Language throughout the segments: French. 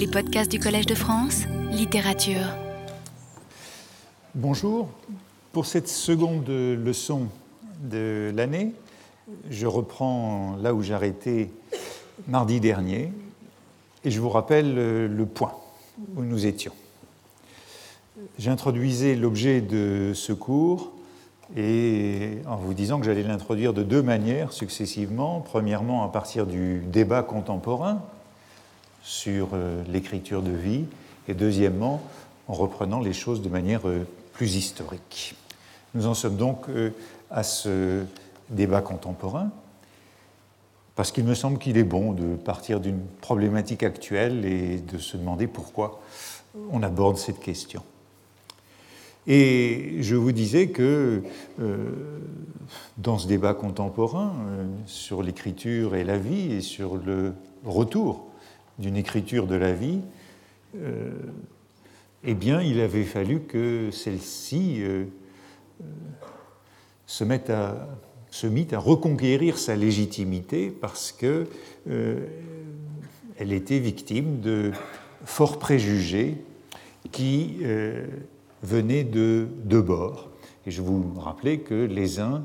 Les podcasts du Collège de France, littérature. Bonjour. Pour cette seconde leçon de l'année, je reprends là où j'arrêtais mardi dernier et je vous rappelle le point où nous étions. J'introduisais l'objet de ce cours et en vous disant que j'allais l'introduire de deux manières successivement. Premièrement, à partir du débat contemporain sur euh, l'écriture de vie, et deuxièmement, en reprenant les choses de manière euh, plus historique. Nous en sommes donc euh, à ce débat contemporain, parce qu'il me semble qu'il est bon de partir d'une problématique actuelle et de se demander pourquoi on aborde cette question. Et je vous disais que dans ce débat contemporain sur l'écriture et la vie et sur le retour d'une écriture de la vie, euh, eh bien, il avait fallu que celle-ci se mette à mit à reconquérir sa légitimité parce que elle était victime de forts préjugés qui venaient de deux bords. Et je vous rappelais que les uns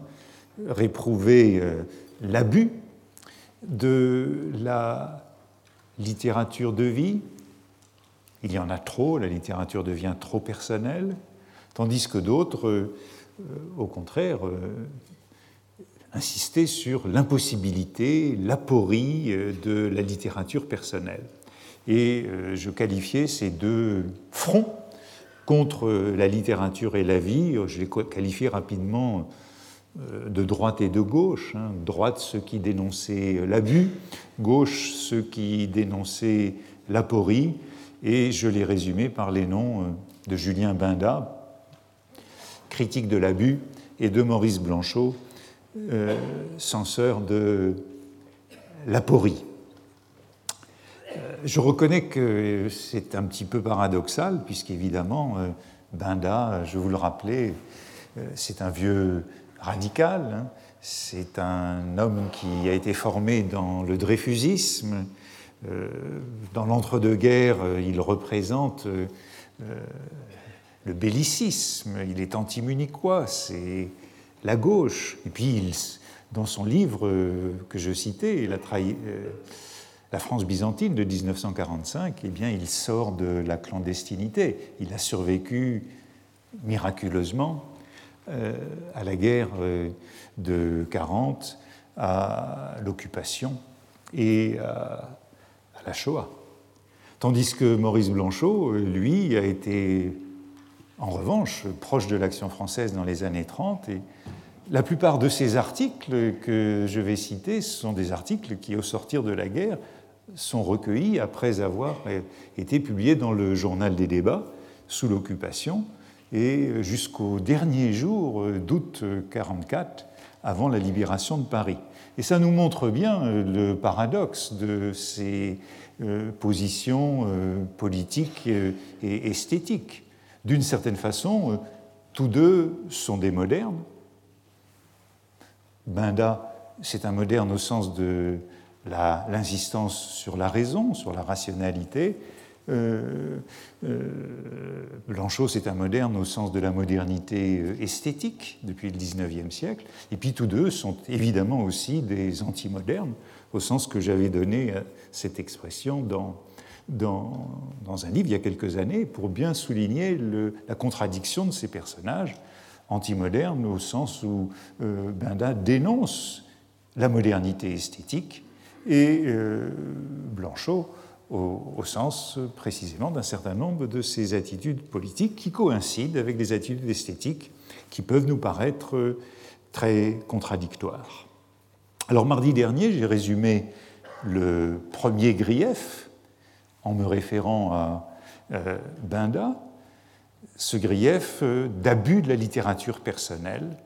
réprouvaient euh, l'abus de la littérature de vie. Il y en a trop, la littérature devient trop personnelle, tandis que d'autres, euh, au contraire, euh, insistaient sur l'impossibilité, l'aporie de la littérature personnelle. Et je qualifiais ces deux fronts contre la littérature et la vie. Je l'ai qualifié rapidement euh, de droite et de gauche. Hein. Droite, ceux qui dénonçaient l'abus, gauche, ceux qui dénonçaient l'aporie, et je l'ai résumé par les noms euh, de Julien Binda, critique de l'abus, et de Maurice Blanchot, euh, censeur de l'aporie. Je reconnais que c'est un petit peu paradoxal, puisqu'évidemment, euh, Binda, je vous le rappelais, euh, c'est un vieux radical, hein. c'est un homme qui a été formé dans le dreyfusisme. Euh, dans l'entre-deux-guerres, il représente le bellicisme, il est anti-munichois, c'est la gauche. Et puis, dans son livre que je citais, il a trahi la France byzantine de 1945, eh bien, il sort de la clandestinité. Il a survécu miraculeusement euh, à la guerre euh, de 40, à l'occupation et à, la Shoah. Tandis que Maurice Blanchot, lui, a été en revanche proche de l'action française dans les années 30 et la plupart de ces articles que je vais citer sont des articles qui, au sortir de la guerre, sont recueillis après avoir été publiés dans le journal des débats sous l'occupation et jusqu'au dernier jour d'août 1944, avant la libération de Paris. Et ça nous montre bien le paradoxe de ces euh, positions euh, politiques et esthétiques. D'une certaine façon, tous deux sont des modernes. Binda, c'est un moderne au sens de l'insistance sur la raison, sur la rationalité. Euh, euh, Blanchot, c'est un moderne au sens de la modernité euh, esthétique depuis le XIXe siècle. Et puis tous deux sont évidemment aussi des antimodernes, au sens que j'avais donné cette expression dans, dans, dans, un livre il y a quelques années pour bien souligner la contradiction de ces personnages antimodernes au sens où euh, Benda dénonce la modernité esthétique et Blanchot au, sens précisément d'un certain nombre de ces attitudes politiques qui coïncident avec des attitudes esthétiques qui peuvent nous paraître très contradictoires. Alors mardi dernier, j'ai résumé le premier grief en me référant à euh, Binda, ce grief d'abus de la littérature personnelle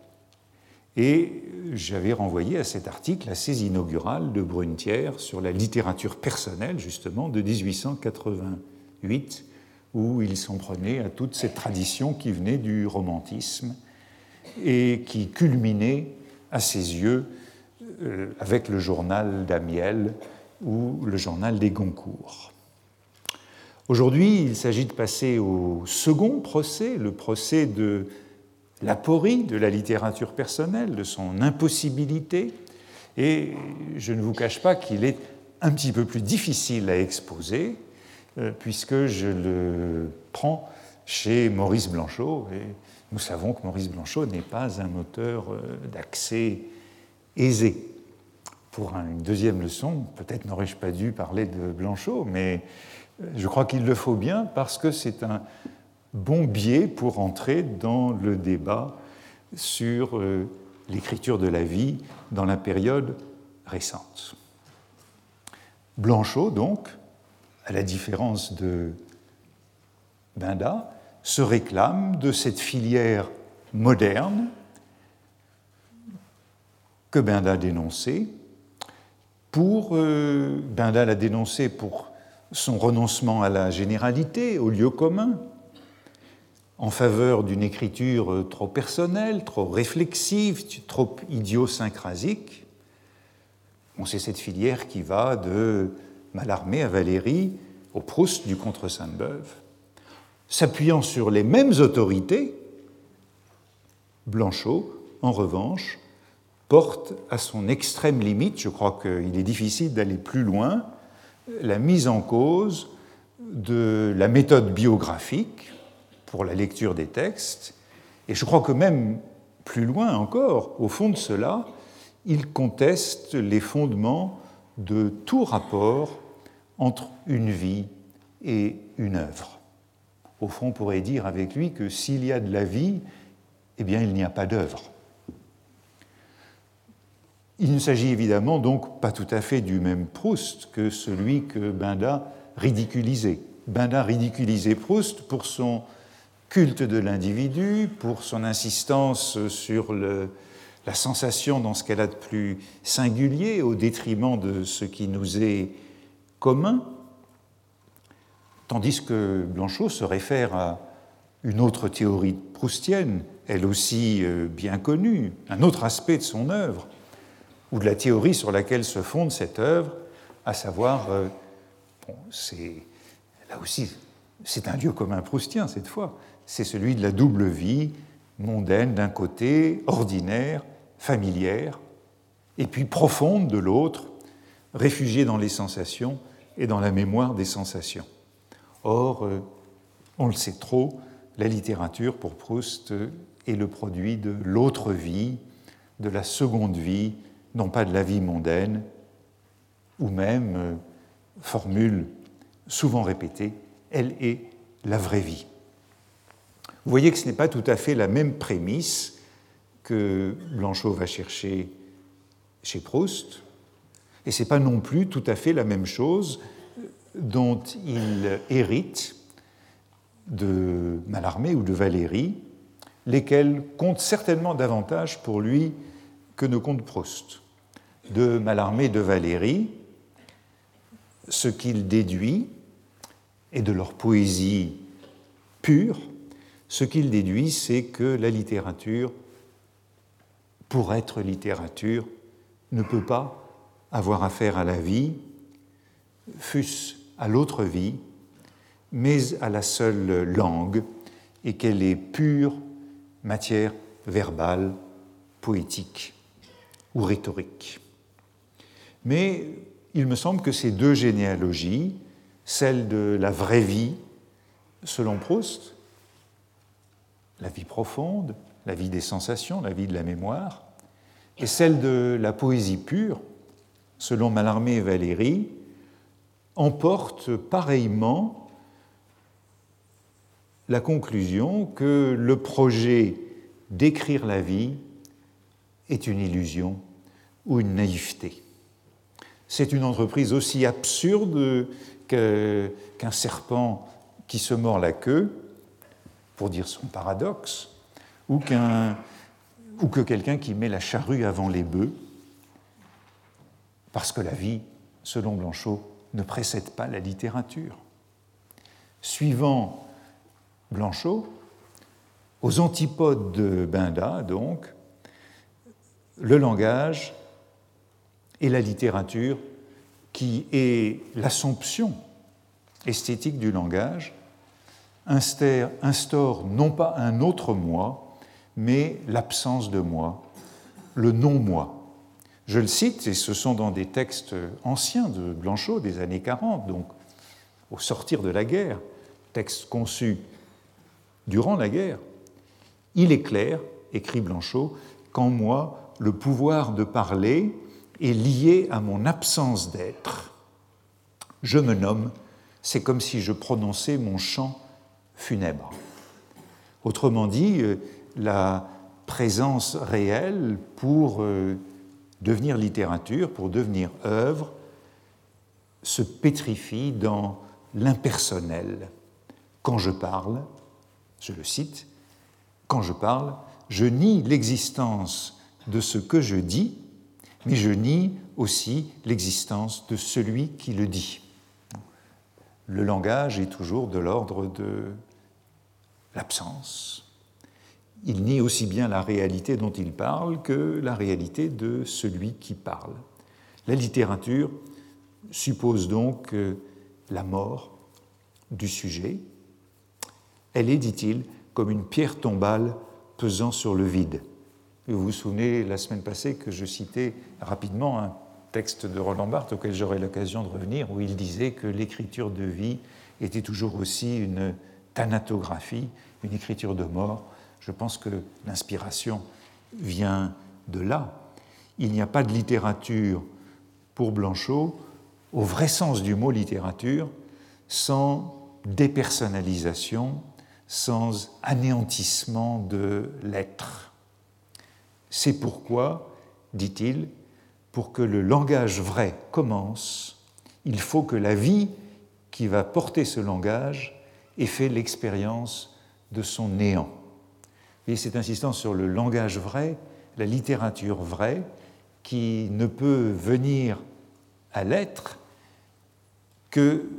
et j'avais renvoyé à cet article assez inaugural de Brunetière sur la littérature personnelle, justement, de 1888, où il s'en prenait à toute cette tradition qui venait du romantisme et qui culminait à ses yeux euh, avec le journal d'Amiel ou le journal des Goncourt. Aujourd'hui, il s'agit de passer au second procès, le procès de l'aporie de la littérature personnelle, de son impossibilité, et je ne vous cache pas qu'il est un petit peu plus difficile à exposer, euh, puisque je le prends chez Maurice Blanchot, et nous savons que Maurice Blanchot n'est pas un auteur euh, d'accès aisé. Pour une deuxième leçon, peut-être n'aurais-je pas dû parler de Blanchot, mais euh, je crois qu'il le faut bien parce que c'est un bon biais pour entrer dans le débat sur l'écriture de la vie dans la période récente. Blanchot, donc, à la différence de Binda, se réclame de cette filière moderne que Binda a dénoncée. Pour, euh, Binda l'a dénoncé pour son renoncement à la généralité, au lieu commun, en faveur d'une écriture trop personnelle, trop réflexive, trop idiosyncrasique. On sait cette filière qui va de Mallarmé à Valérie, au Proust du Contre Sainte-Beuve. S'appuyant sur les mêmes autorités, Blanchot, en revanche, porte à son extrême limite, je crois qu'il est difficile d'aller plus loin, la mise en cause de la méthode biographique pour la lecture des textes. Et je crois que même plus loin encore, au fond de cela, il conteste les fondements de tout rapport entre une vie et une œuvre. Au fond, on pourrait dire avec lui que s'il y a de la vie, eh bien, il n'y a pas d'œuvre. Il ne s'agit évidemment donc pas tout à fait du même Proust que celui que Binda ridiculisait. Binda ridiculisait Proust pour son culte de l'individu, pour son insistance sur la sensation dans ce qu'elle a de plus singulier au détriment de ce qui nous est commun, tandis que Blanchot se réfère à une autre théorie proustienne, elle aussi euh, bien connue, un autre aspect de son œuvre, ou de la théorie sur laquelle se fonde cette œuvre, à savoir, euh, c'est là aussi, c'est un lieu commun proustien cette fois, c'est celui de la double vie mondaine d'un côté, ordinaire, familière, et puis profonde de l'autre, réfugiée dans les sensations et dans la mémoire des sensations. Or, euh, on le sait trop, la littérature pour Proust est le produit de l'autre vie, de la seconde vie, non pas de la vie mondaine, ou même, euh, formule souvent répétée, elle est la vraie vie. Vous voyez que ce n'est pas tout à fait la même prémisse que Blanchot va chercher chez Proust, et ce n'est pas non plus tout à fait la même chose dont il hérite de Mallarmé ou de Valéry, lesquels comptent certainement davantage pour lui que ne compte Proust. De Mallarmé et de Valéry, ce qu'il déduit, et de leur poésie pure, ce qu'il déduit, c'est que la littérature, pour être littérature, ne peut pas avoir affaire à la vie, fût-ce à l'autre vie, mais à la seule langue, et qu'elle est pure matière verbale, poétique ou rhétorique. Mais il me semble que ces deux généalogies, celle de la vraie vie, selon Proust, la vie profonde, la vie des sensations, la vie de la mémoire, et celle de la poésie pure, selon Mallarmé et Valéry, emporte pareillement la conclusion que le projet d'écrire la vie est une illusion ou une naïveté. C'est une entreprise aussi absurde qu'un serpent qui se mord la queue, pour dire son paradoxe, ou, que quelqu'un qui met la charrue avant les bœufs, parce que la vie, selon Blanchot, ne précède pas la littérature. Suivant Blanchot, aux antipodes de Binda, donc, le langage et la littérature qui est l'assomption esthétique du langage, instaure non pas un autre moi, mais l'absence de moi, le non-moi. Je le cite, et ce sont dans des textes anciens de Blanchot des années 40, donc au sortir de la guerre, texte conçu durant la guerre. Il est clair, écrit Blanchot, qu'en moi, le pouvoir de parler est lié à mon absence d'être. Je me nomme, c'est comme si je prononçais mon chant funèbre. Autrement dit, euh, la présence réelle pour euh, devenir littérature, pour devenir œuvre, se pétrifie dans l'impersonnel. Quand je parle, je le cite, quand je parle, je nie l'existence de ce que je dis, mais je nie aussi l'existence de celui qui le dit. Le langage est toujours de l'ordre de l'absence. Il nie aussi bien la réalité dont il parle que la réalité de celui qui parle. La littérature suppose donc euh, la mort du sujet. Elle est, dit-il, comme une pierre tombale pesant sur le vide. Vous vous souvenez la semaine passée que je citais rapidement un texte de Roland Barthes auquel j'aurai l'occasion de revenir, où il disait que l'écriture de vie était toujours aussi une thanatographie, une écriture de mort. Je pense que l'inspiration vient de là. Il n'y a pas de littérature pour Blanchot, au vrai sens du mot littérature, sans dépersonnalisation, sans anéantissement de l'être. C'est pourquoi, dit-il, pour que le langage vrai commence, il faut que la vie qui va porter ce langage ait fait l'expérience de son néant. Et cette insistance sur le langage vrai, la littérature vraie, qui ne peut venir à l'être que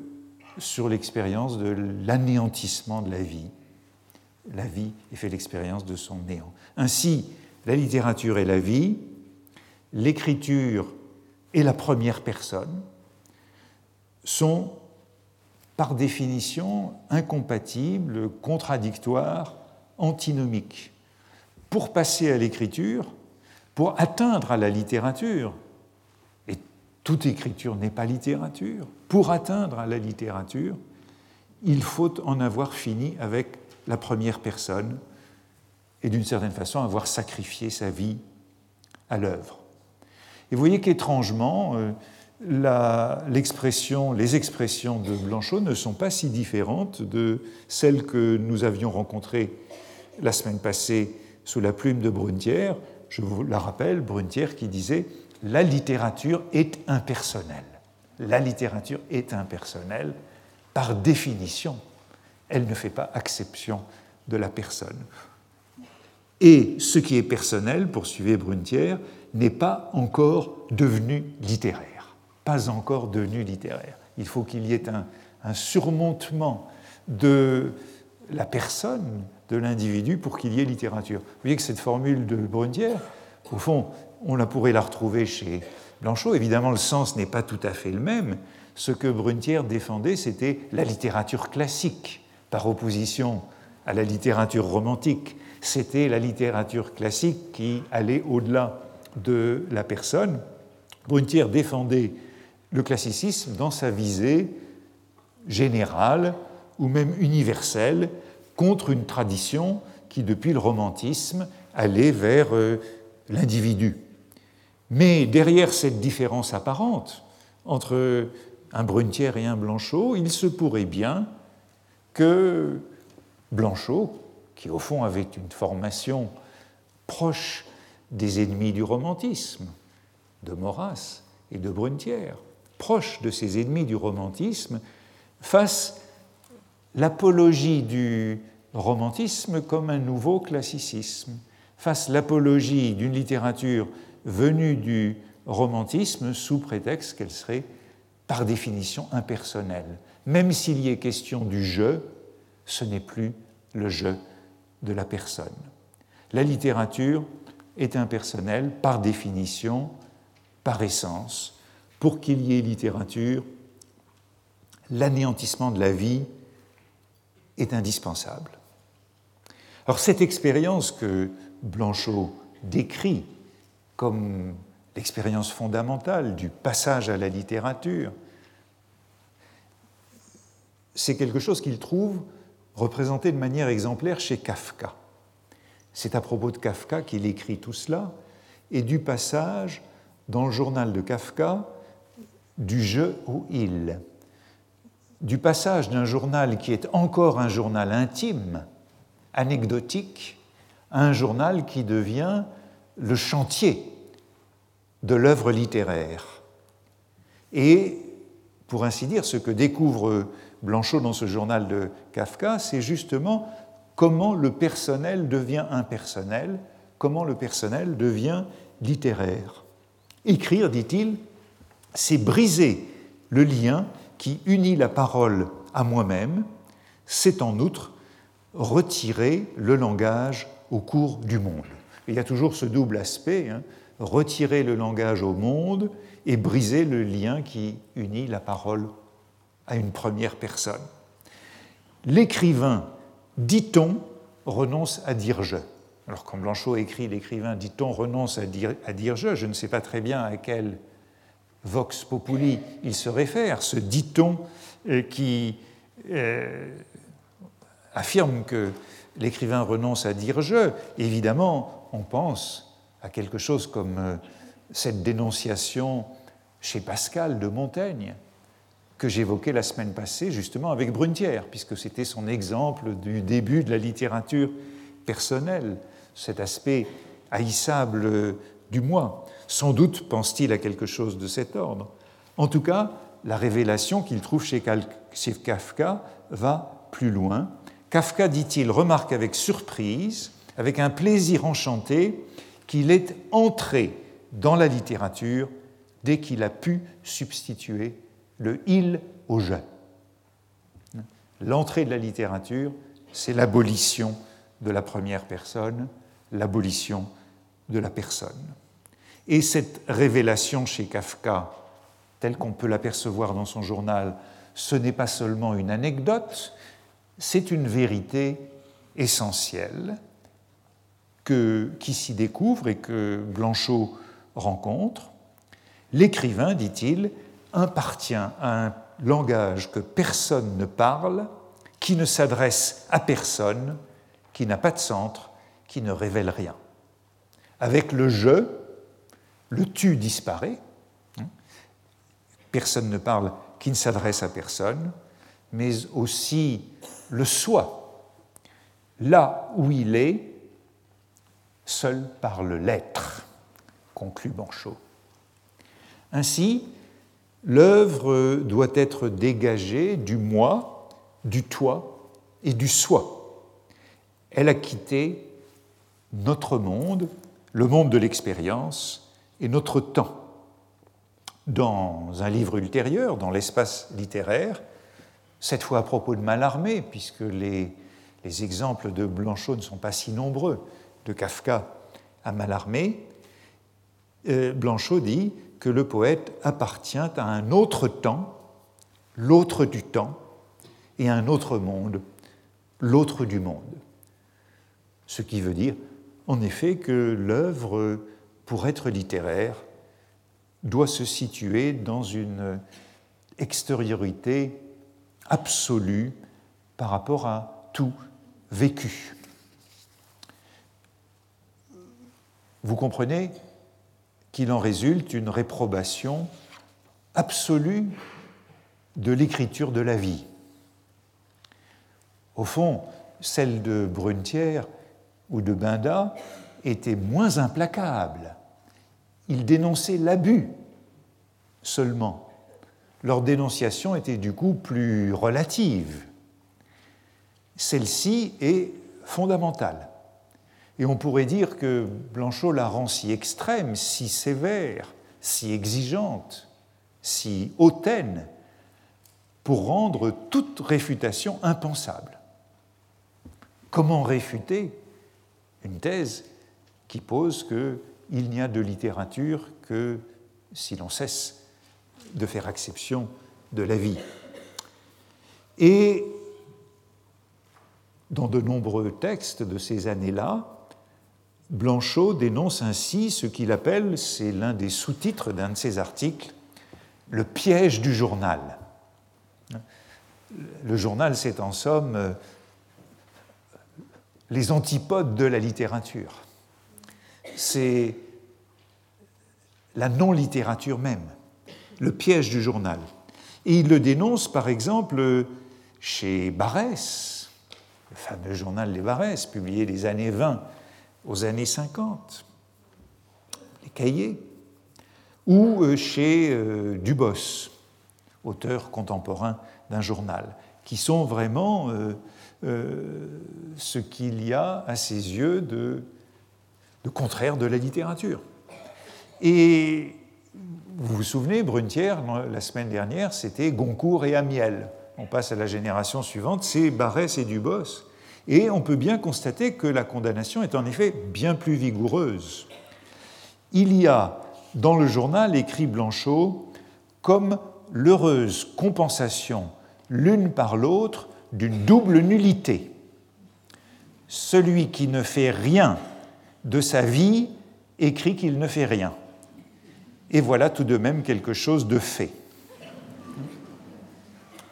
sur l'expérience de l'anéantissement de la vie. La vie ait fait l'expérience de son néant. Ainsi, la littérature et la vie, l'écriture et la première personne sont par définition incompatibles, contradictoires, antinomiques. Pour passer à l'écriture, pour atteindre à la littérature, et toute écriture n'est pas littérature, pour atteindre à la littérature, il faut en avoir fini avec la première personne et d'une certaine façon avoir sacrifié sa vie à l'œuvre. Et vous voyez qu'étrangement, l'expression, les expressions de Blanchot ne sont pas si différentes de celles que nous avions rencontrées la semaine passée sous la plume de Brunetière. Je vous la rappelle, Brunetière qui disait La littérature est impersonnelle. La littérature est impersonnelle. Par définition, elle ne fait pas exception de la personne. Et ce qui est personnel, poursuivait Brunetière, n'est pas encore devenu littéraire. Pas encore devenu littéraire. Il faut qu'il y ait un, surmontement de la personne, de l'individu, pour qu'il y ait littérature. Vous voyez que cette formule de Brunetière, au fond, on la pourrait la retrouver chez Blanchot. Évidemment, le sens n'est pas tout à fait le même. Ce que Brunetière défendait, c'était la littérature classique, par opposition à la littérature romantique. C'était la littérature classique qui allait au-delà de la personne. Brunetière défendait le classicisme dans sa visée générale ou même universelle contre une tradition qui, depuis le romantisme, allait vers euh, l'individu. Mais derrière cette différence apparente entre un Brunetière et un Blanchot, il se pourrait bien que Blanchot, qui au fond avait une formation proche des ennemis du romantisme, de Maurras et de Brunetière, proche de ces ennemis du romantisme, fasse l'apologie du romantisme comme un nouveau classicisme, fasse l'apologie d'une littérature venue du romantisme sous prétexte qu'elle serait par définition impersonnelle. Même s'il y est question du jeu, ce n'est plus le jeu de la personne. La littérature est impersonnelle par définition, par essence. Pour qu'il y ait littérature, l'anéantissement de la vie est indispensable. Alors cette expérience que Blanchot décrit comme l'expérience fondamentale du passage à la littérature, c'est quelque chose qu'il trouve représenté de manière exemplaire chez Kafka. C'est à propos de Kafka qu'il écrit tout cela, et du passage dans le journal de Kafka du je ou il, du passage d'un journal qui est encore un journal intime, anecdotique, à un journal qui devient le chantier de l'œuvre littéraire. Et, pour ainsi dire, ce que découvre Blanchot dans ce journal de Kafka, c'est justement comment le personnel devient impersonnel, comment le personnel devient littéraire. Écrire, dit-il, c'est briser le lien qui unit la parole à moi-même, c'est en outre retirer le langage au cours du monde. Il y a toujours ce double aspect, hein, retirer le langage au monde et briser le lien qui unit la parole à une première personne. L'écrivain, dit-on, renonce à dire je. Alors quand Blanchot écrit l'écrivain, dit-on, renonce à dire, à dire je, je ne sais pas très bien à quel vox populi il se réfère, ce dit-on euh, qui euh, affirme que l'écrivain renonce à dire je. Évidemment, on pense à quelque chose comme euh, cette dénonciation chez Pascal de Montaigne, que j'évoquais la semaine passée justement avec Brunetière, puisque c'était son exemple du début de la littérature personnelle, cet aspect haïssable du moi. Sans doute pense-t-il à quelque chose de cet ordre. En tout cas, la révélation qu'il trouve chez Kafka va plus loin. Kafka, dit-il, remarque avec surprise, avec un plaisir enchanté, qu'il est entré dans la littérature dès qu'il a pu substituer le il au je. L'entrée de la littérature, c'est l'abolition de la première personne, l'abolition de la personne. Et cette révélation chez Kafka, telle qu'on peut l'apercevoir dans son journal, ce n'est pas seulement une anecdote, c'est une vérité essentielle que, qui s'y découvre et que Blanchot rencontre. L'écrivain, dit-il, appartient à un langage que personne ne parle, qui ne s'adresse à personne, qui n'a pas de centre, qui ne révèle rien. Avec le je, le tu disparaît, personne ne parle qui ne s'adresse à personne, mais aussi le soi, là où il est, seul parle l'être, conclut Banchot. Ainsi, l'œuvre doit être dégagée du moi, du toi et du soi. Elle a quitté notre monde, le monde de l'expérience et notre temps. Dans un livre ultérieur, dans l'espace littéraire, cette fois à propos de Mallarmé, puisque les, les exemples de Blanchot ne sont pas si nombreux, de Kafka à Mallarmé, euh, Blanchot dit que le poète appartient à un autre temps, l'autre du temps, et à un autre monde, l'autre du monde. Ce qui veut dire, en effet, que l'œuvre, pour être littéraire, doit se situer dans une extériorité absolue par rapport à tout vécu. Vous comprenez qu'il en résulte une réprobation absolue de l'écriture de la vie. Au fond, celle de Brunetière ou de Binda était moins implacable. Ils dénonçaient l'abus seulement. Leur dénonciation était du coup plus relative. Celle-ci est fondamentale. Et on pourrait dire que Blanchot la rend si extrême, si sévère, si exigeante, si hautaine, pour rendre toute réfutation impensable. Comment réfuter une thèse qui pose qu'il n'y a de littérature que si l'on cesse de faire exception de la vie Et dans de nombreux textes de ces années-là, Blanchot dénonce ainsi ce qu'il appelle, c'est l'un des sous-titres d'un de ses articles, le piège du journal. Le journal, c'est en somme euh, les antipodes de la littérature. C'est la non-littérature même, le piège du journal. Et il le dénonce, par exemple, chez Barès, le fameux journal des Barès, publié les années 20 aux années 50, les cahiers, ou euh, chez euh, Dubos, auteur contemporain d'un journal, qui sont vraiment euh, ce qu'il y a à ses yeux de, de contraire de la littérature. Et vous vous souvenez, Brunetière, la semaine dernière, c'était Goncourt et Amiel. On passe à la génération suivante, c'est Barès et Dubos. Et on peut bien constater que la condamnation est en effet bien plus vigoureuse. Il y a dans le journal écrit Blanchot comme l'heureuse compensation l'une par l'autre d'une double nullité. Celui qui ne fait rien de sa vie écrit qu'il ne fait rien. Et voilà tout de même quelque chose de fait.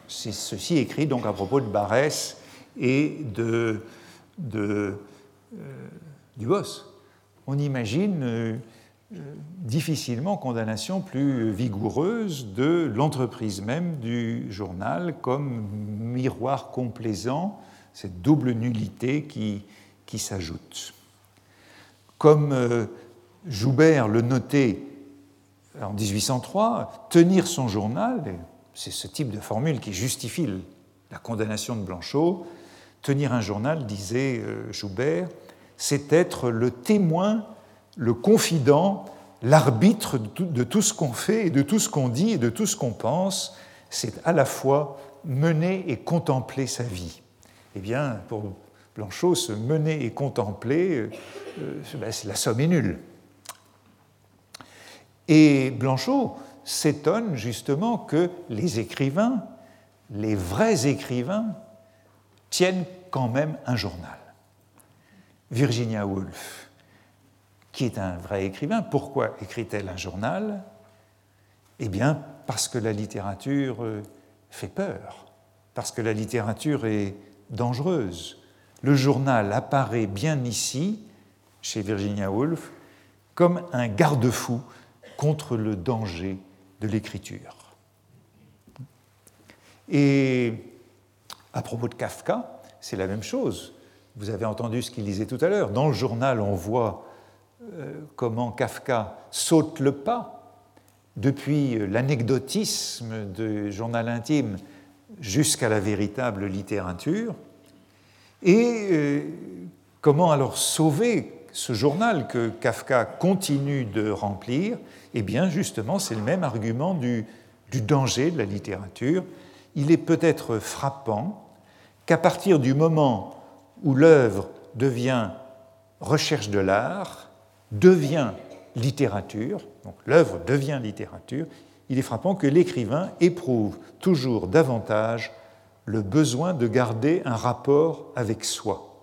C'est ceci écrit donc à propos de Barès et de, euh, du boss. On imagine euh, euh, difficilement condamnation plus vigoureuse de l'entreprise même du journal comme miroir complaisant, cette double nullité qui s'ajoute. Comme Joubert le notait en 1803, tenir son journal, c'est ce type de formule qui justifie la condamnation de Blanchot, Tenir un journal, disait euh, Joubert, c'est être le témoin, le confident, l'arbitre de tout ce qu'on fait et de tout ce qu'on dit et de tout ce qu'on pense. C'est à la fois mener et contempler sa vie. Eh bien, pour Blanchot, se mener et contempler, euh, euh, ben, la somme est nulle. Et Blanchot s'étonne justement que les écrivains, les vrais écrivains, tiennent quand même un journal. Virginia Woolf, qui est un vrai écrivain, pourquoi écrit-elle un journal? Eh bien, parce que la littérature euh, fait peur, parce que la littérature est dangereuse. Le journal apparaît bien ici, chez Virginia Woolf, comme un garde-fou contre le danger de l'écriture. Et à propos de Kafka, c'est la même chose. Vous avez entendu ce qu'il disait tout à l'heure. Dans le journal, on voit euh, comment Kafka saute le pas depuis l'anecdotisme du journal intime jusqu'à la véritable littérature. Et euh, comment alors sauver ce journal que Kafka continue de remplir? Eh bien, justement, c'est le même argument du danger de la littérature. Il est peut-être frappant qu'à partir du moment où l'œuvre devient recherche de l'art, devient littérature, donc l'œuvre devient littérature, il est frappant que l'écrivain éprouve toujours davantage le besoin de garder un rapport avec soi.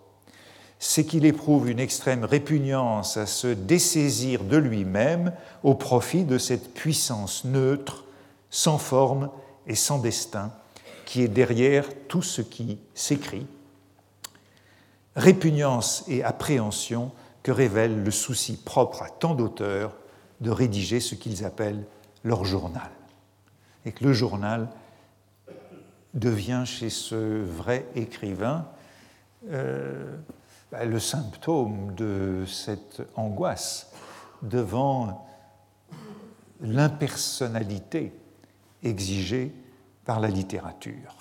C'est qu'il éprouve une extrême répugnance à se dessaisir de lui-même au profit de cette puissance neutre, sans forme et sans destin qui est derrière tout ce qui s'écrit, répugnance et appréhension que révèle le souci propre à tant d'auteurs de rédiger ce qu'ils appellent leur journal. Et que le journal devient chez ce vrai écrivain euh, bah, le symptôme de cette angoisse devant l'impersonnalité exigée par la littérature.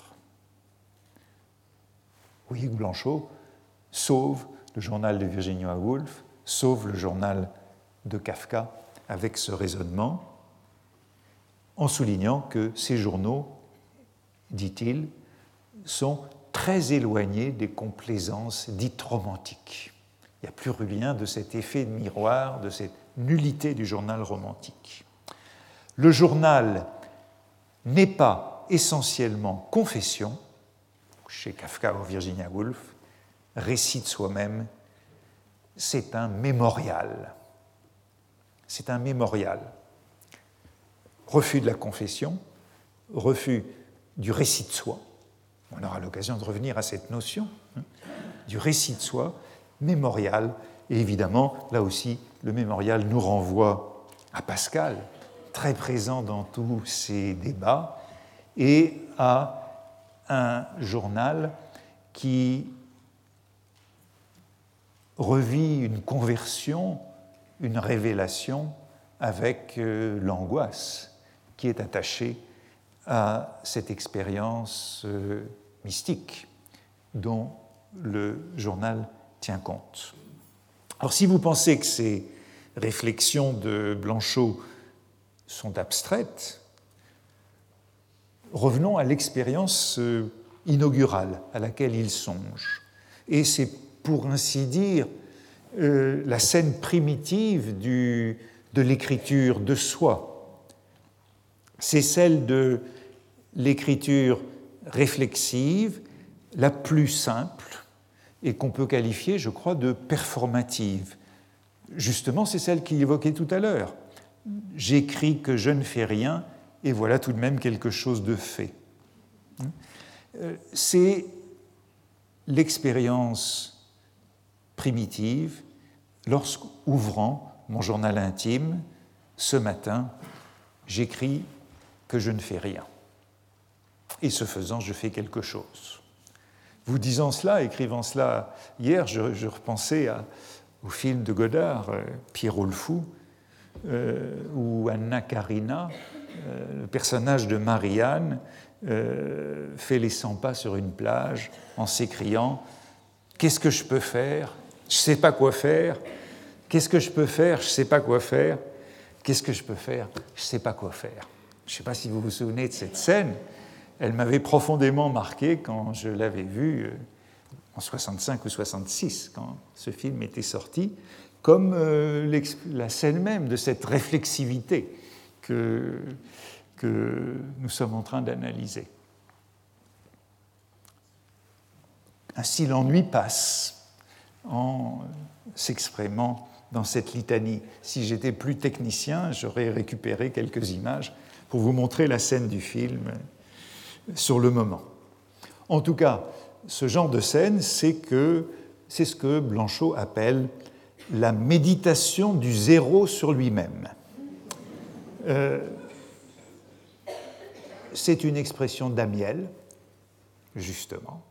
Oui, Blanchot sauve le journal de Virginia Woolf, sauve le journal de Kafka avec ce raisonnement, en soulignant que ces journaux, dit-il, sont très éloignés des complaisances dites romantiques. Il n'y a plus rien de cet effet de miroir, de cette nullité du journal romantique. Le journal n'est pas essentiellement confession, chez Kafka ou Virginia Woolf, récit de soi-même, c'est un mémorial. C'est un mémorial. Refus de la confession, refus du récit de soi. On aura l'occasion de revenir à cette notion hein, du récit de soi, mémorial. Et évidemment, là aussi, le mémorial nous renvoie à Pascal, très présent dans tous ces débats, et à un journal qui revit une conversion, une révélation avec euh, l'angoisse qui est attachée à cette expérience euh, mystique dont le journal tient compte. Alors si vous pensez que ces réflexions de Blanchot sont abstraites, revenons à l'expérience euh, inaugurale à laquelle il songe. Et c'est pour ainsi dire euh, la scène primitive de l'écriture de soi. C'est celle de l'écriture réflexive la plus simple et qu'on peut qualifier, je crois, de performative. Justement, c'est celle qu'il évoquait tout à l'heure. J'écris que je ne fais rien et voilà tout de même quelque chose de fait. Euh, c'est l'expérience primitive lorsqu'ouvrant mon journal intime, ce matin, j'écris que je ne fais rien. Et ce faisant, je fais quelque chose. Vous disant cela, écrivant cela hier, je, repensais au film de Godard, euh, Pierrot le Fou, euh, où Anna Karina, euh, le personnage de Marianne, fait les 100 pas sur une plage en s'écriant Qu'est-ce que je peux faire? Je ne sais pas quoi faire. Qu'est-ce que je peux faire? Je ne sais pas quoi faire. Qu'est-ce que je peux faire? Je ne sais pas quoi faire. Je ne sais pas si vous vous souvenez de cette scène elle m'avait profondément marqué quand je l'avais vue euh, en 65 ou 66, quand ce film était sorti, comme euh, la scène même de cette réflexivité que, que nous sommes en train d'analyser. Ainsi, l'ennui passe en s'exprimant dans cette litanie. Si j'étais plus technicien, j'aurais récupéré quelques images pour vous montrer la scène du film sur le moment. En tout cas, ce genre de scène, c'est ce que Blanchot appelle la méditation du zéro sur lui-même. Euh, c'est une expression d'Amiel, justement.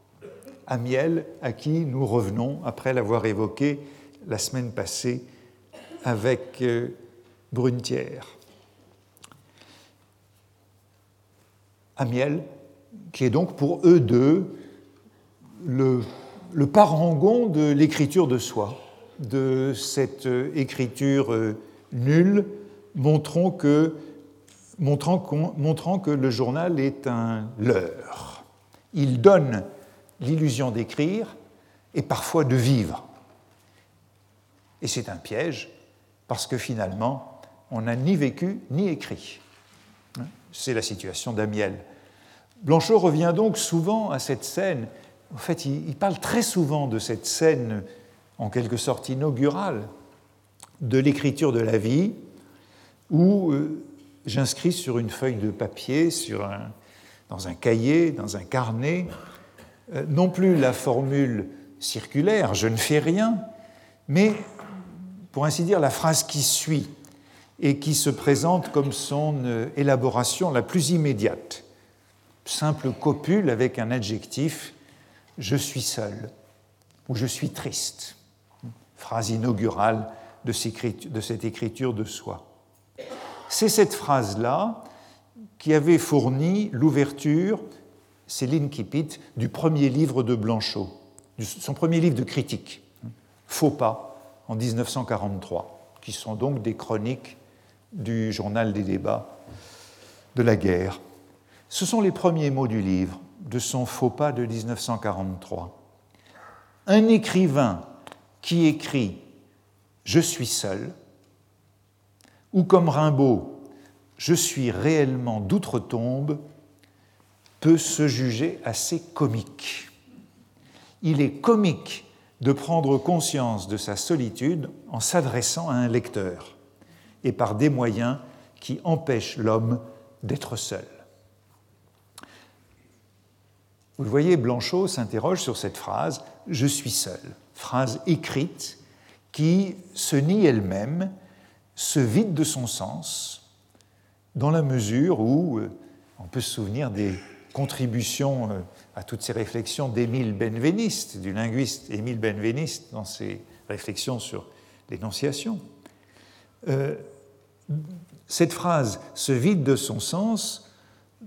Amiel, à qui nous revenons après l'avoir évoqué la semaine passée avec euh, Brunetière. Amiel, qui est donc pour eux deux le, parangon de l'écriture de soi, de cette écriture euh, nulle, montrant que, montrant, montrant que le journal est un leurre. Il donne l'illusion d'écrire et parfois de vivre. Et c'est un piège parce que finalement, on n'a ni vécu ni écrit. C'est la situation d'Amiel. Blanchot revient donc souvent à cette scène. En fait, il, parle très souvent de cette scène, en quelque sorte inaugurale, de l'écriture de la vie, où euh, j'inscris sur une feuille de papier, sur dans un cahier, dans un carnet, euh, non plus la formule circulaire, je ne fais rien, mais, pour ainsi dire, la phrase qui suit et qui se présente comme son euh, élaboration la plus immédiate simple copule avec un adjectif je suis seul ou je suis triste. Phrase inaugurale de cette écriture de soi. C'est cette phrase-là qui avait fourni l'ouverture, c'est l'incipit, du premier livre de Blanchot, son premier livre de critique, Faux pas, en 1943, qui sont donc des chroniques du journal des débats de la guerre. Ce sont les premiers mots du livre, de son faux pas de 1943. Un écrivain qui écrit Je suis seul, ou comme Rimbaud, Je suis réellement d'outre-tombe, peut se juger assez comique. Il est comique de prendre conscience de sa solitude en s'adressant à un lecteur et par des moyens qui empêchent l'homme d'être seul. Vous le voyez, Blanchot s'interroge sur cette phrase Je suis seul, phrase écrite qui se nie elle-même, se vide de son sens, dans la mesure où euh, on peut se souvenir des contributions euh, à toutes ces réflexions d'Émile Benveniste, du linguiste Émile Benveniste, dans ses réflexions sur l'énonciation. Euh, cette phrase se vide de son sens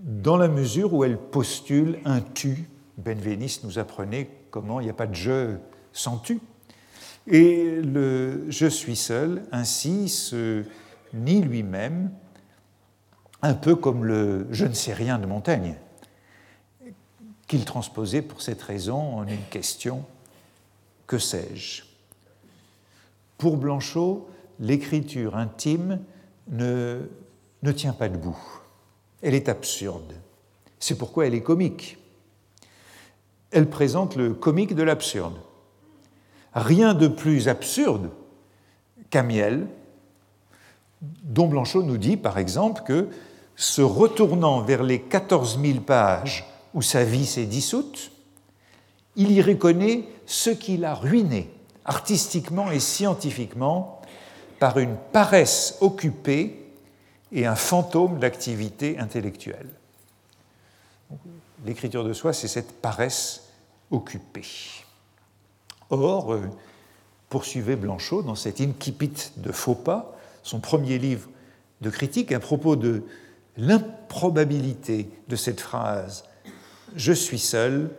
dans la mesure où elle postule un tu. Benveniste nous apprenait comment il n'y a pas de je sans tu. Et le je suis seul ainsi se nie lui-même, un peu comme le je ne sais rien de Montaigne, qu'il transposait pour cette raison en une question que sais-je? Pour Blanchot, l'écriture intime ne, ne tient pas debout. Elle est absurde. C'est pourquoi elle est comique. Elle présente le comique de l'absurde. Rien de plus absurde qu'Amiel, dont Blanchot nous dit par exemple que, se retournant vers les 14 000 pages où sa vie s'est dissoute, il y reconnaît ce qu'il a ruiné artistiquement et scientifiquement par une paresse occupée et un fantôme d'activité intellectuelle. L'écriture de soi, c'est cette paresse occupée. Or, euh, poursuivait Blanchot dans cet incipit de faux pas, son premier livre de critique, à propos de l'improbabilité de cette phrase Je suis seul,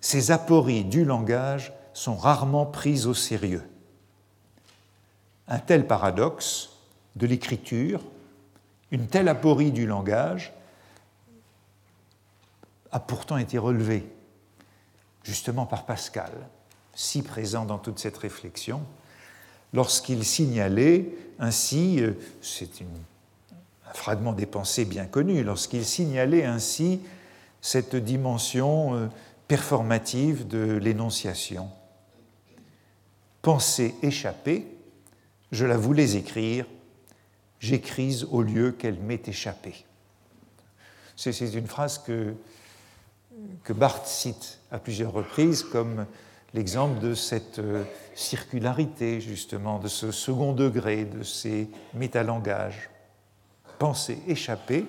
ces apories du langage sont rarement prises au sérieux. Un tel paradoxe de l'écriture, une telle aporie du langage, a pourtant été relevé justement par Pascal, si présent dans toute cette réflexion, lorsqu'il signalait ainsi, euh, c'est un fragment des pensées bien connu, lorsqu'il signalait ainsi cette dimension euh, performative de l'énonciation. Pensée échappée, je la voulais écrire, j'écris au lieu qu'elle m'ait échappé. C'est une phrase que, que Barthes cite à plusieurs reprises comme l'exemple de cette euh, circularité, justement, de ce second degré, de ces métalangages. Pensée échappée,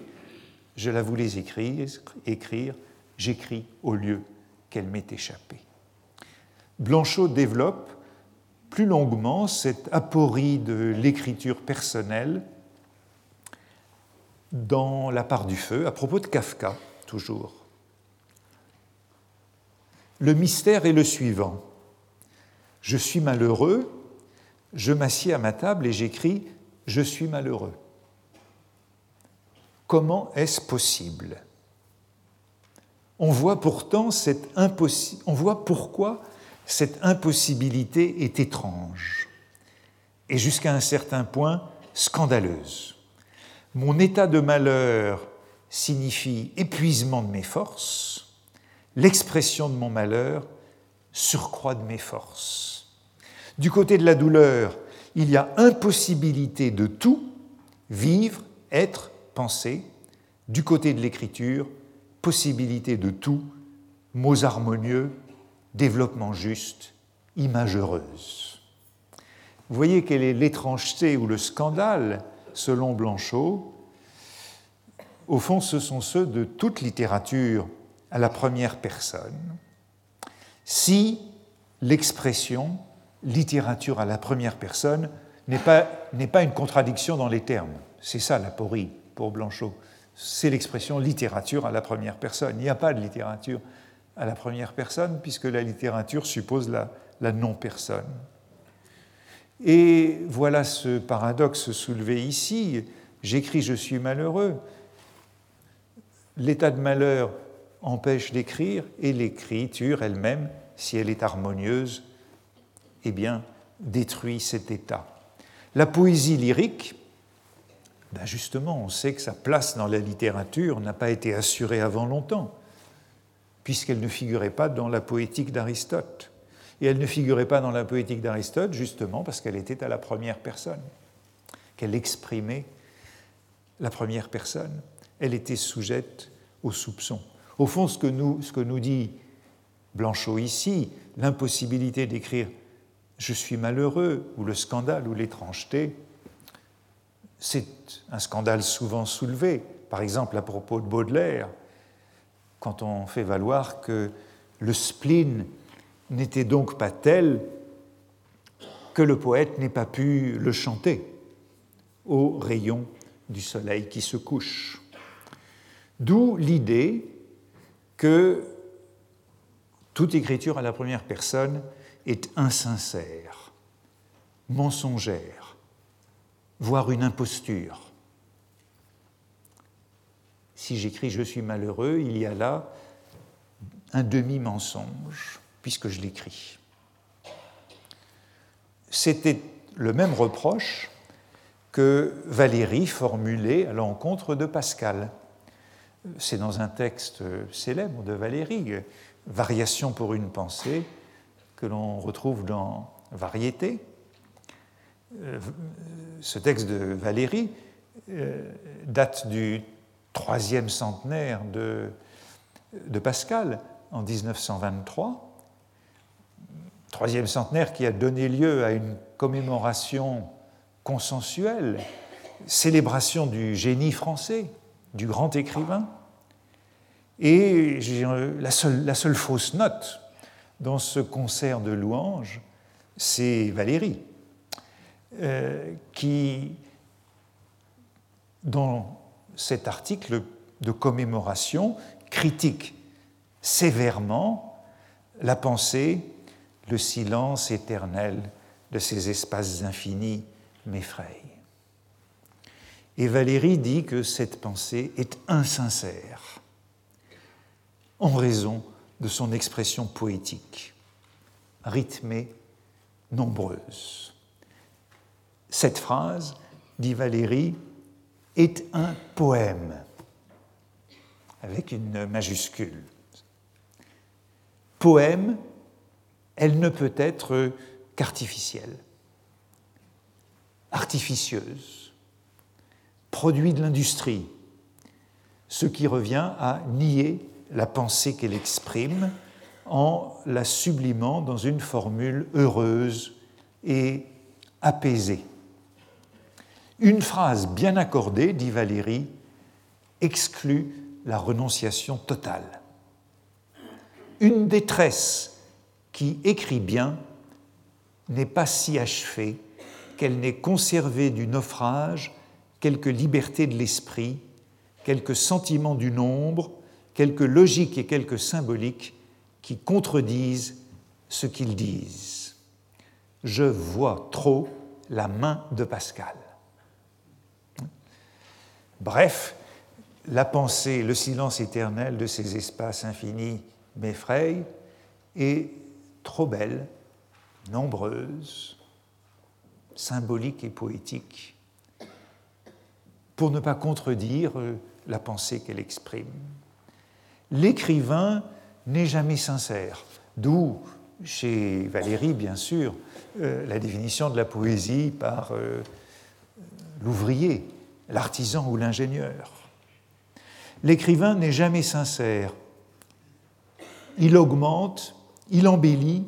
je la voulais écrire, écrire j'écris au lieu qu'elle m'ait échappé. Blanchot développe plus longuement cette aporie de l'écriture personnelle dans La part du feu, à propos de Kafka, toujours. Le mystère est le suivant. Je suis malheureux, je m'assieds à ma table et j'écris Je suis malheureux. Comment est-ce possible? On voit pourtant cette on voit pourquoi cette impossibilité est étrange et jusqu'à un certain point scandaleuse. Mon état de malheur signifie épuisement de mes forces, l'expression de mon malheur, surcroît de mes forces. Du côté de la douleur, il y a impossibilité de tout, vivre, être, penser. Du côté de l'écriture, possibilité de tout, mots harmonieux, développement juste, image heureuse. Vous voyez quelle est l'étrangeté ou le scandale, selon Blanchot. Au fond, ce sont ceux de toute littérature à la première personne. Si l'expression littérature à la première personne n'est pas, pas une contradiction dans les termes, c'est ça l'aporie pour Blanchot, c'est l'expression littérature à la première personne. Il n'y a pas de littérature à la première personne, puisque la littérature suppose la, la non-personne. Et voilà ce paradoxe soulevé ici. J'écris je suis malheureux. L'état de malheur empêche d'écrire et l'écriture elle-même, si elle est harmonieuse, eh bien, détruit cet état. La poésie lyrique, ben justement, on sait que sa place dans la littérature n'a pas été assurée avant longtemps puisqu'elle ne figurait pas dans la poétique d'Aristote. Et elle ne figurait pas dans la poétique d'Aristote justement parce qu'elle était à la première personne, qu'elle exprimait la première personne. Elle était sujette au soupçon. Au fond, ce que nous, ce que nous dit Blanchot ici, l'impossibilité d'écrire je suis malheureux ou le scandale ou l'étrangeté, c'est un scandale souvent soulevé, par exemple à propos de Baudelaire, quand on fait valoir que le spleen n'était donc pas tel que le poète n'ait pas pu le chanter au rayon du soleil qui se couche. D'où l'idée que toute écriture à la première personne est insincère, mensongère, voire une imposture. Si j'écris je suis malheureux, il y a là un demi-mensonge, puisque je l'écris. C'était le même reproche que Valérie formulait à l'encontre de Pascal. C'est dans un texte célèbre de Valérie, Variation pour une pensée, que l'on retrouve dans Variété. Ce texte de Valérie euh, date du troisième centenaire de Pascal en 1923, troisième centenaire qui a donné lieu à une commémoration consensuelle, célébration du génie français, du grand écrivain. Et la seule, la seule fausse note dans ce concert de louanges, c'est Valérie, euh, qui, dans cet article de commémoration, critique sévèrement la pensée, le silence éternel de ces espaces infinis m'effraie. Et Valérie dit que cette pensée est insincère en raison de son expression poétique, rythmée, nombreuse. Cette phrase, dit Valérie, est un poème, avec une majuscule. Poème, elle ne peut être qu'artificielle, artificieuse, produit de l'industrie, ce qui revient à nier la pensée qu'elle exprime en la sublimant dans une formule heureuse et apaisée. Une phrase bien accordée, dit Valérie, exclut la renonciation totale. Une détresse qui écrit bien n'est pas si achevée qu'elle n'ait conservé du naufrage quelque liberté de l'esprit, quelques sentiments du nombre quelques logiques et quelques symboliques qui contredisent ce qu'ils disent. Je vois trop la main de Pascal. Bref, la pensée, le silence éternel de ces espaces infinis m'effraie et trop belle, nombreuse, symbolique et poétique, pour ne pas contredire la pensée qu'elle exprime l'écrivain n'est jamais sincère. D'où, chez Valérie, bien sûr, euh, la définition de la poésie par euh, l'ouvrier, l'artisan ou l'ingénieur. L'écrivain n'est jamais sincère. Il augmente, il embellit,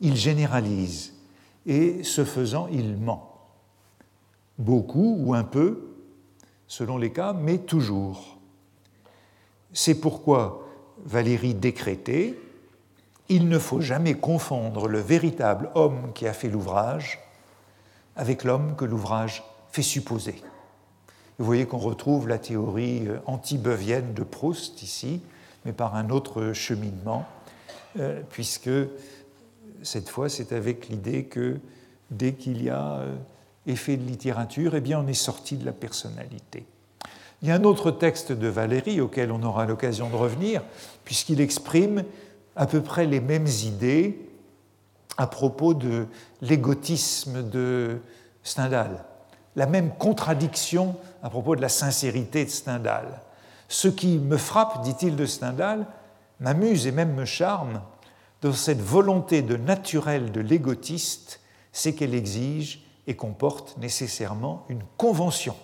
il généralise. Et ce faisant, il ment. Beaucoup ou un peu, selon les cas, mais toujours. C'est pourquoi Valérie décrétait Il ne faut jamais confondre le véritable homme qui a fait l'ouvrage avec l'homme que l'ouvrage fait supposer. Vous voyez qu'on retrouve la théorie euh, antibeuvienne de Proust ici, mais par un autre cheminement, euh, puisque cette fois c'est avec l'idée que dès qu'il y a euh, effet de littérature, eh bien on est sorti de la personnalité. Il y a un autre texte de Valérie auquel on aura l'occasion de revenir, puisqu'il exprime à peu près les mêmes idées à propos de l'égotisme de Stendhal, la même contradiction à propos de la sincérité de Stendhal. Ce qui me frappe, dit-il de Stendhal, m'amuse et même me charme dans cette volonté de naturel de l'égotiste, c'est qu'elle exige et comporte nécessairement une convention.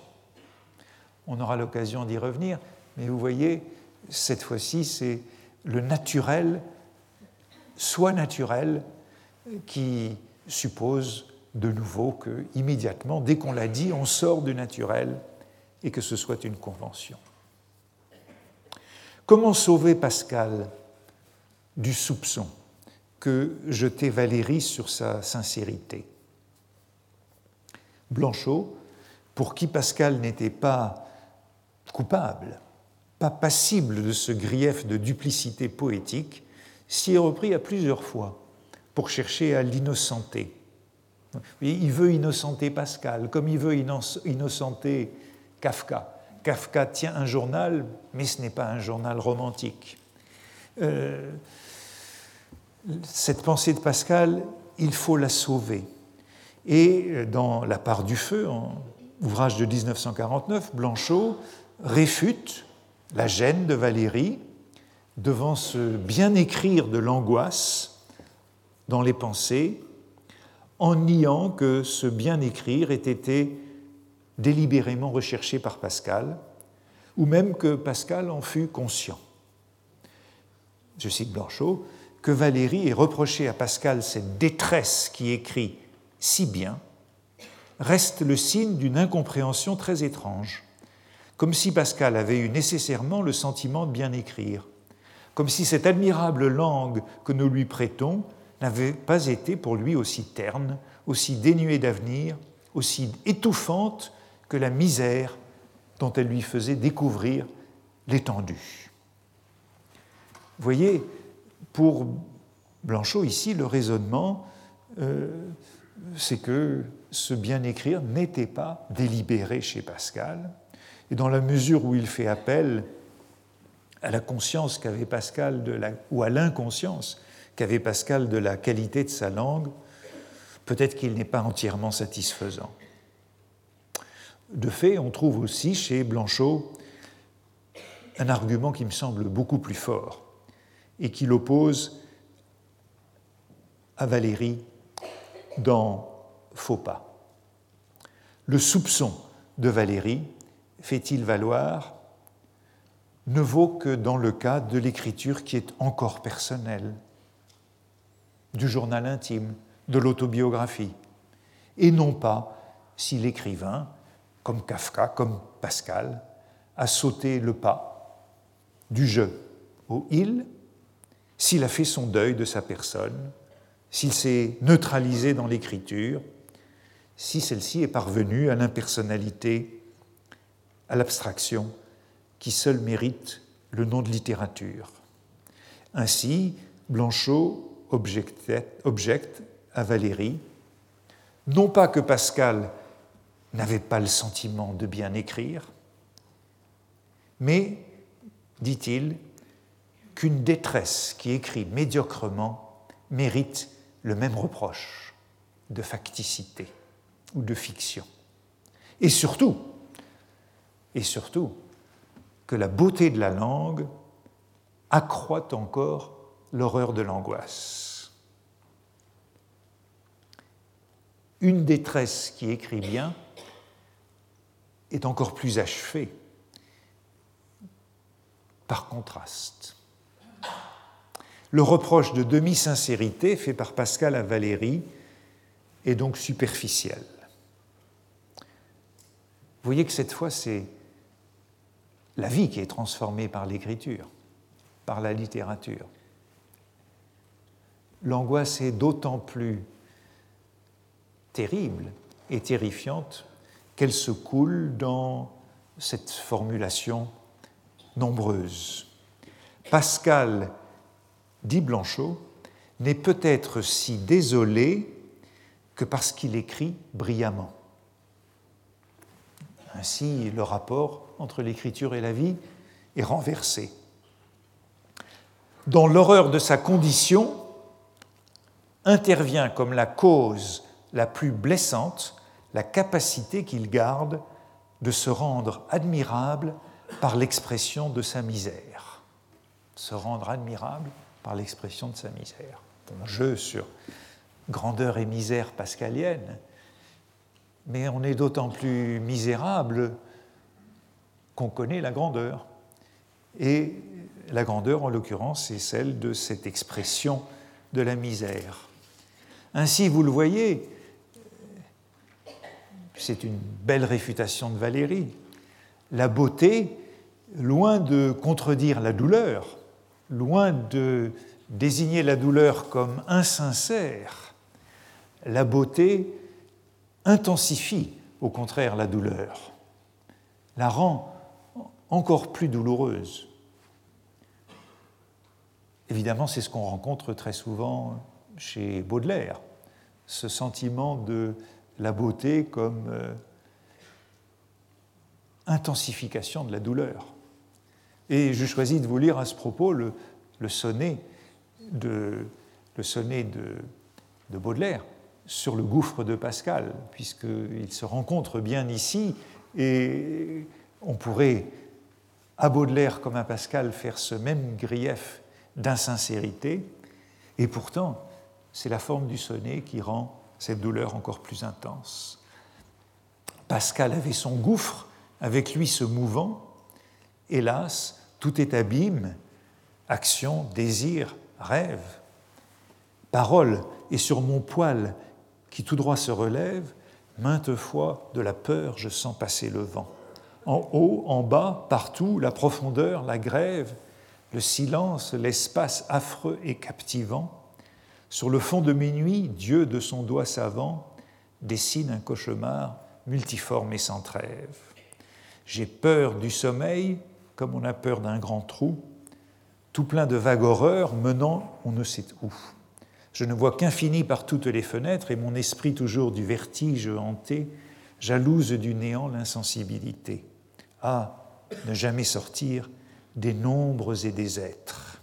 On aura l'occasion d'y revenir, mais vous voyez, cette fois-ci, c'est le naturel, soit naturel, qui suppose de nouveau que, immédiatement, dès qu'on l'a dit, on sort du naturel et que ce soit une convention. Comment sauver Pascal du soupçon que jetait Valérie sur sa sincérité? Blanchot, pour qui Pascal n'était pas coupable, pas passible de ce grief de duplicité poétique, s'y est repris à plusieurs fois pour chercher à l'innocenter. Il veut innocenter Pascal, comme il veut innocenter Kafka. Kafka tient un journal, mais ce n'est pas un journal romantique. Euh, cette pensée de Pascal, il faut la sauver. Et euh, dans La part du feu, en ouvrage de 1949, Blanchot réfute la gêne de Valérie devant ce bien écrire de l'angoisse dans les pensées, en niant que ce bien écrire ait été délibérément recherché par Pascal, ou même que Pascal en fut conscient. Je cite Blanchot, que Valérie ait reproché à Pascal cette détresse qui écrit si bien, reste le signe d'une incompréhension très étrange, comme si Pascal avait eu nécessairement le sentiment de bien écrire, comme si cette admirable langue que nous lui prêtons n'avait pas été pour lui aussi terne, aussi dénuée d'avenir, aussi étouffante la misère dont elle lui faisait découvrir l'étendue. Voyez, pour Blanchot, ici, le raisonnement, euh, c'est que ce bien écrire n'était pas délibéré chez Pascal, et dans la mesure où il fait appel à la conscience qu'avait Pascal de la, ou à l'inconscience qu'avait Pascal de la qualité de sa langue, peut-être qu'il n'est pas entièrement satisfaisant. De fait, on trouve aussi chez Blanchot un argument qui me semble beaucoup plus fort et qui l'oppose à Valérie dans Faux pas. Le soupçon de Valérie, fait-il valoir, ne vaut que dans le cas de l'écriture qui est encore personnelle, du journal intime, de l'autobiographie, et non pas si l'écrivain comme Kafka, comme Pascal, a sauté le pas du je au il, s'il a fait son deuil de sa personne, s'il s'est neutralisé dans l'écriture, si celle-ci est parvenue à l'impersonnalité, à l'abstraction, qui seule mérite le nom de littérature. Ainsi, Blanchot objecte à Valérie, non pas que Pascal n'avait pas le sentiment de bien écrire, mais, dit-il, qu'une détresse qui écrit médiocrement mérite le même reproche de facticité ou de fiction. Et surtout, et surtout, que la beauté de la langue accroît encore l'horreur de l'angoisse. Une détresse qui écrit bien est encore plus achevé par contraste. Le reproche de demi-sincérité fait par Pascal à Valérie est donc superficiel. Vous voyez que cette fois, c'est la vie qui est transformée par l'écriture, par la littérature. L'angoisse est d'autant plus terrible et terrifiante qu'elle se coule dans cette formulation nombreuse. Pascal, dit Blanchot, n'est peut-être si désolé que parce qu'il écrit brillamment. Ainsi, le rapport entre l'écriture et la vie est renversé. Dans l'horreur de sa condition, intervient comme la cause la plus blessante la capacité qu'il garde de se rendre admirable par l'expression de sa misère. se rendre admirable par l'expression de sa misère. Un jeu sur grandeur et misère pascalienne, mais on est d'autant plus misérable qu'on connaît la grandeur. Et la grandeur, en l'occurrence, c'est celle de cette expression de la misère. Ainsi, vous le voyez, c'est une belle réfutation de Valérie. La beauté, loin de contredire la douleur, loin de désigner la douleur comme insincère, la beauté intensifie au contraire la douleur, la rend encore plus douloureuse. Évidemment, c'est ce qu'on rencontre très souvent chez Baudelaire, ce sentiment de la beauté comme euh, intensification de la douleur. Et je choisis de vous lire à ce propos le, sonnet, de, le sonnet de, de, Baudelaire sur le gouffre de Pascal, puisqu'il se rencontre bien ici, et on pourrait, à Baudelaire comme à Pascal, faire ce même grief d'insincérité, et pourtant, c'est la forme du sonnet qui rend cette douleur encore plus intense. Pascal avait son gouffre, avec lui ce mouvant. Hélas, tout est abîme, action, désir, rêve. Parole, et sur mon poil qui tout droit se relève, maintes fois de la peur je sens passer le vent. En haut, en bas, partout, la profondeur, la grève, le silence, l'espace affreux et captivant, sur le fond de mes nuits, Dieu de son doigt savant dessine un cauchemar multiforme et sans trêve. J'ai peur du sommeil comme on a peur d'un grand trou, tout plein de vagues horreurs menant on ne sait où. Je ne vois qu'infini par toutes les fenêtres et mon esprit toujours du vertige hanté, jalouse du néant l'insensibilité. Ah, ne jamais sortir des nombres et des êtres.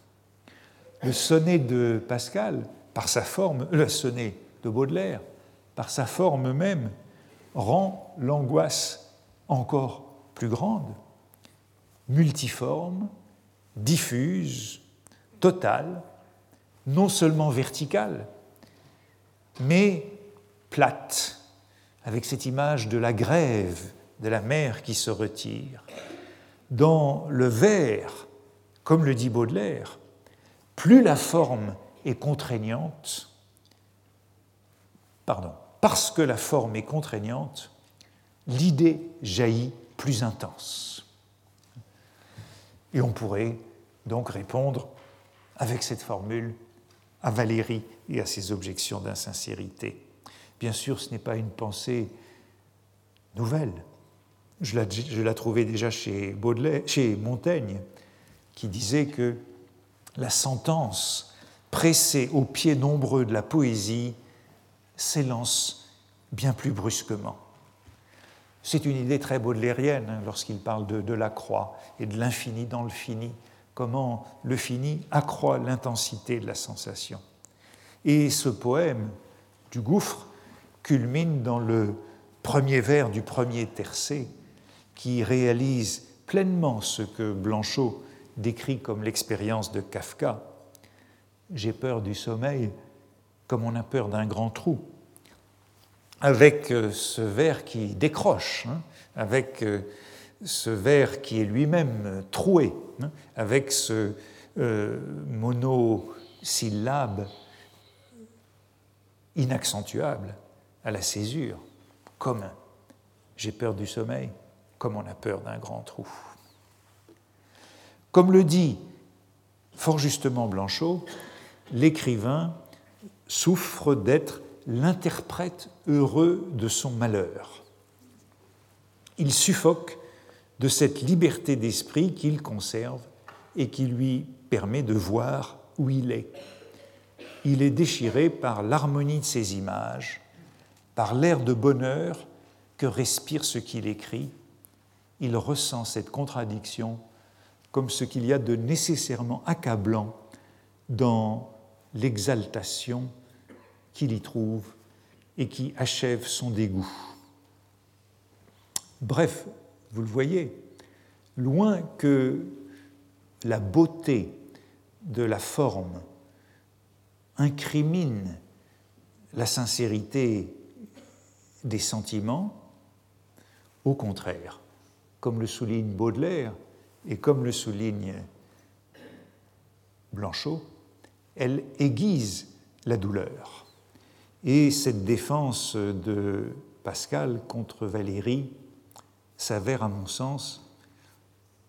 Le sonnet de Pascal par sa forme, le sonnet de Baudelaire, par sa forme même, rend l'angoisse encore plus grande, multiforme, diffuse, totale, non seulement verticale, mais plate, avec cette image de la grève de la mer qui se retire. Dans le vers, comme le dit Baudelaire, plus la forme est contraignante, pardon, parce que la forme est contraignante, l'idée jaillit plus intense. Et on pourrait donc répondre avec cette formule à Valérie et à ses objections d'insincérité. Bien sûr, ce n'est pas une pensée nouvelle. Je la, je la trouvais déjà chez, Baudelaire, chez Montaigne, qui disait que la sentence pressé aux pieds nombreux de la poésie, s'élance bien plus brusquement. C'est une idée très baudelairienne hein, lorsqu'il parle de, de, la croix et de l'infini dans le fini, comment le fini accroît l'intensité de la sensation. Et ce poème du gouffre culmine dans le premier vers du premier tercet qui réalise pleinement ce que Blanchot décrit comme l'expérience de Kafka, j'ai peur du sommeil comme on a peur d'un grand trou. Avec euh, ce verre qui décroche, hein, avec euh, ce verre qui est lui-même euh, troué, hein, avec ce monosyllabe inaccentuable à la césure, comme j'ai peur du sommeil, comme on a peur d'un grand trou. Comme le dit fort justement Blanchot, l'écrivain souffre d'être l'interprète heureux de son malheur. Il suffoque de cette liberté d'esprit qu'il conserve et qui lui permet de voir où il est. Il est déchiré par l'harmonie de ses images, par l'air de bonheur que respire ce qu'il écrit. Il ressent cette contradiction comme ce qu'il y a de nécessairement accablant dans l'exaltation qu'il y trouve et qui achève son dégoût. Bref, vous le voyez, loin que la beauté de la forme incrimine la sincérité des sentiments, au contraire, comme le souligne Baudelaire et comme le souligne Blanchot, elle aiguise la douleur. Et cette défense de Pascal contre Valérie s'avère, à mon sens,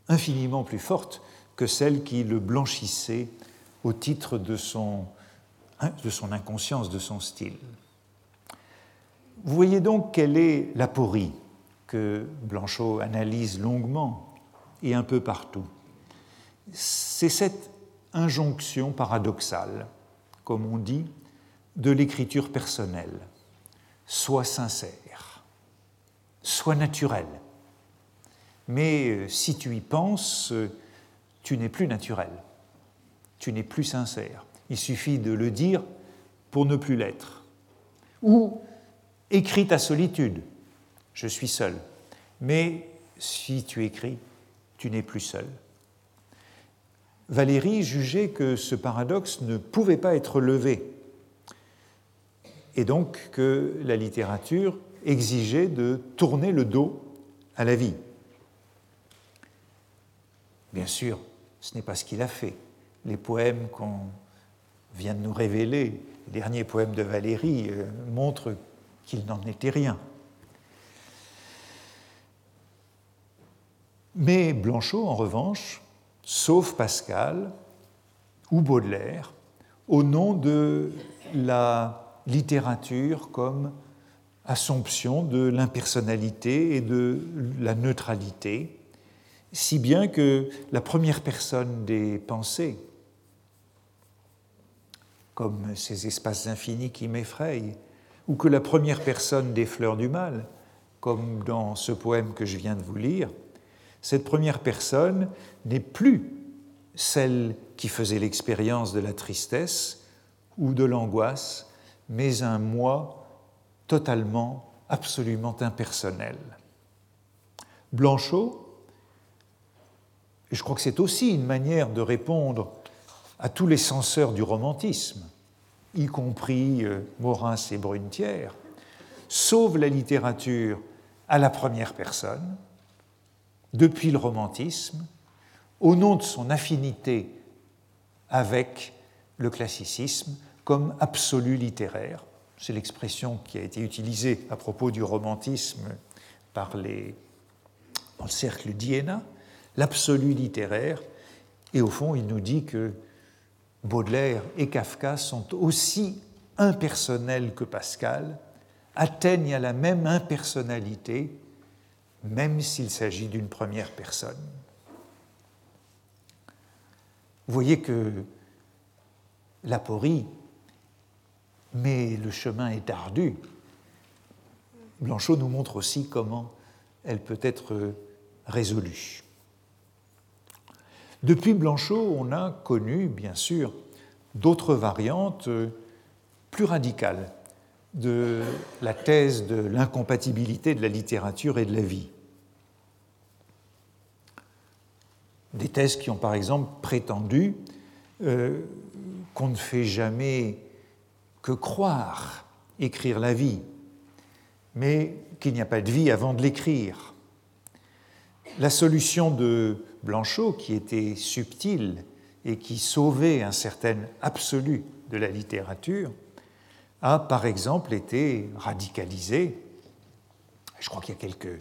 infiniment plus forte que celle qui le blanchissait au titre de son, inconscience, de son style. Vous voyez donc quelle est l'aporie que Blanchot analyse longuement et un peu partout. C'est cette injonction paradoxale, comme on dit, de l'écriture personnelle. Sois sincère, sois naturel. Mais euh, si tu y penses, euh, tu n'es plus naturel, tu n'es plus sincère. Il suffit de le dire pour ne plus l'être. Ou écris ta solitude, je suis seul. Mais si tu écris, tu n'es plus seul. Valérie jugeait que ce paradoxe ne pouvait pas être levé, et donc que la littérature exigeait de tourner le dos à la vie. Bien sûr, ce n'est pas ce qu'il a fait. Les poèmes qu'on vient de nous révéler, les derniers poèmes de Valérie, euh, montrent qu'il n'en était rien. Mais Blanchot, en revanche, sauf Pascal ou Baudelaire, au nom de la littérature comme assomption de l'impersonnalité et de la neutralité, si bien que la première personne des pensées, comme ces espaces infinis qui m'effrayent, ou que la première personne des fleurs du mal, comme dans ce poème que je viens de vous lire, cette première personne n'est plus celle qui faisait l'expérience de la tristesse ou de l'angoisse, mais un moi totalement, absolument impersonnel. Blanchot, je crois que c'est aussi une manière de répondre à tous les censeurs du romantisme, y compris euh, Maurins et Brunetière, sauve la littérature à la première personne, depuis le romantisme, au nom de son affinité avec le classicisme comme absolu littéraire. C'est l'expression qui a été utilisée à propos du romantisme par les, dans le cercle d'Iéna l'absolu littéraire. Et au fond, il nous dit que Baudelaire et Kafka sont aussi impersonnels que Pascal, atteignent à la même impersonnalité, même s'il s'agit d'une première personne. Vous voyez que l'aporie, mais le chemin est ardu. Blanchot nous montre aussi comment elle peut être résolue. Depuis Blanchot, on a connu, bien sûr, d'autres variantes plus radicales de la thèse de l'incompatibilité de la littérature et de la vie. Des thèses qui ont par exemple prétendu euh, qu'on ne fait jamais que croire écrire la vie, mais qu'il n'y a pas de vie avant de l'écrire. La solution de Blanchot, qui était subtil et qui sauvait un certain absolu de la littérature, a par exemple été radicalisé. Je crois qu'il y a quelques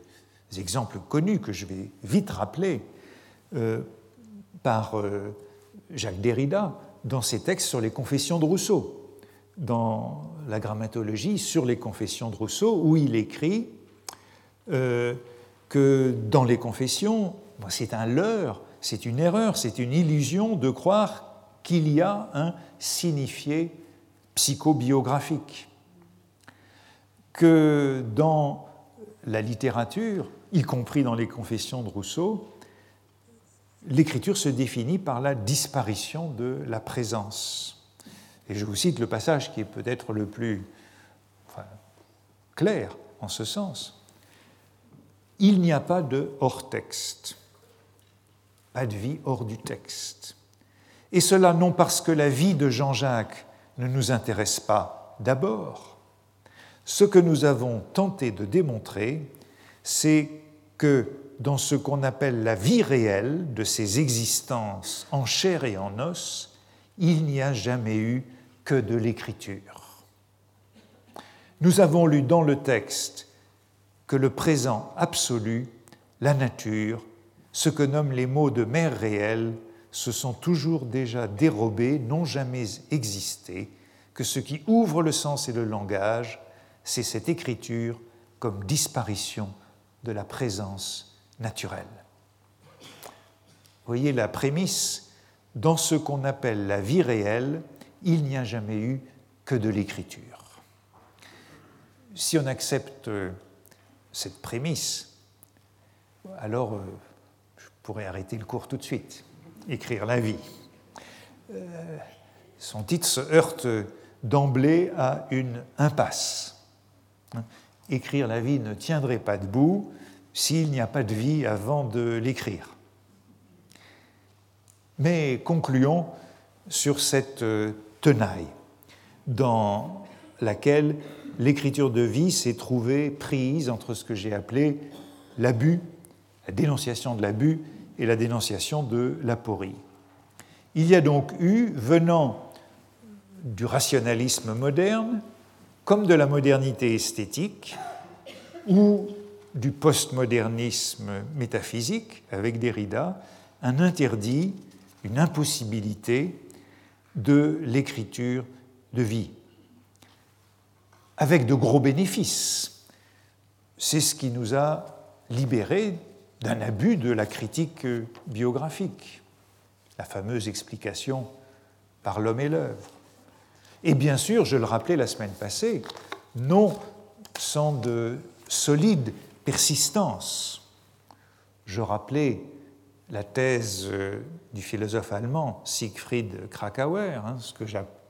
exemples connus que je vais vite rappeler euh, par euh, Jacques Derrida dans ses textes sur les confessions de Rousseau, dans la grammatologie sur les confessions de Rousseau, où il écrit euh, que dans les confessions, c'est un leurre, c'est une erreur, c'est une illusion de croire qu'il y a un signifié psychobiographique. Que dans la littérature, y compris dans les confessions de Rousseau, l'écriture se définit par la disparition de la présence. Et je vous cite le passage qui est peut-être le plus clair en ce sens. Il n'y a pas de hors-texte pas de vie hors du texte. Et cela non parce que la vie de Jean-Jacques ne nous intéresse pas d'abord. Ce que nous avons tenté de démontrer, c'est que dans ce qu'on appelle la vie réelle de ces existences en chair et en os, il n'y a jamais eu que de l'écriture. Nous avons lu dans le texte que le présent absolu, la nature, ce que nomment les mots de mère réelle, se sont toujours déjà dérobés, n'ont jamais existé, que ce qui ouvre le sens et le langage, c'est cette écriture comme disparition de la présence naturelle. Voyez la prémisse, dans ce qu'on appelle la vie réelle, il n'y a jamais eu que de l'écriture. Si on accepte euh, cette prémisse, alors euh, je pourrais arrêter le cours tout de suite, écrire la vie. Euh, son titre se heurte d'emblée à une impasse. Écrire la vie ne tiendrait pas debout s'il n'y a pas de vie avant de l'écrire. Mais concluons sur cette tenaille dans laquelle l'écriture de vie s'est trouvée prise entre ce que j'ai appelé l'abus, la dénonciation de l'abus et la dénonciation de l'aporie. Il y a donc eu, venant du rationalisme moderne, comme de la modernité esthétique, ou du postmodernisme métaphysique avec Derrida, un interdit, une impossibilité de l'écriture de vie, avec de gros bénéfices. C'est ce qui nous a libérés d'un abus de la critique biographique, la fameuse explication par l'homme et l'œuvre. Et bien sûr, je le rappelais la semaine passée, non sans de solides persistance. Je rappelais la thèse euh, du philosophe allemand Siegfried Krakauer, hein,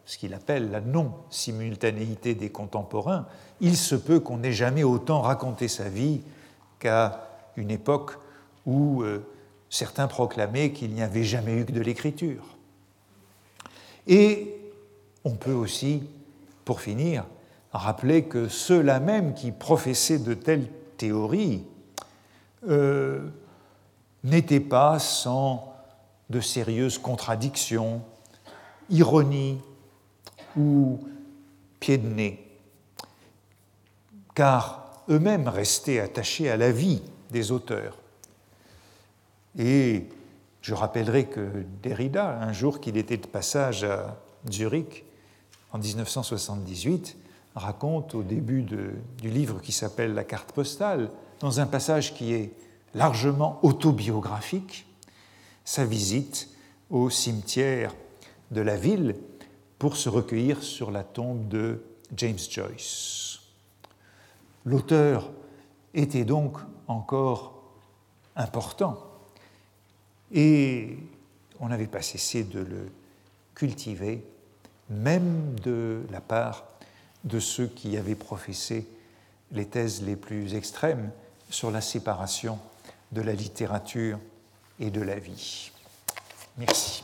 ce qu'il appelle la non-simultanéité des contemporains. Il se peut qu'on n'ait jamais autant raconté sa vie qu'à une époque où euh, certains proclamaient qu'il n'y avait jamais eu que de l'écriture. Et on peut aussi, pour finir, rappeler que ceux-là même qui professaient de telles théorie euh, n'était pas sans de sérieuses contradictions, ironies ou pieds de nez, car eux-mêmes restaient attachés à la vie des auteurs. Et je rappellerai que Derrida, un jour qu'il était de passage à Zurich, en 1978, raconte au début du livre qui s'appelle La carte postale, dans un passage qui est largement autobiographique, sa visite au cimetière de la ville pour se recueillir sur la tombe de James Joyce. L'auteur était donc encore important et on n'avait pas cessé de le cultiver, même de la part de ceux qui avaient professé les thèses les plus extrêmes sur la séparation de la littérature et de la vie. Merci.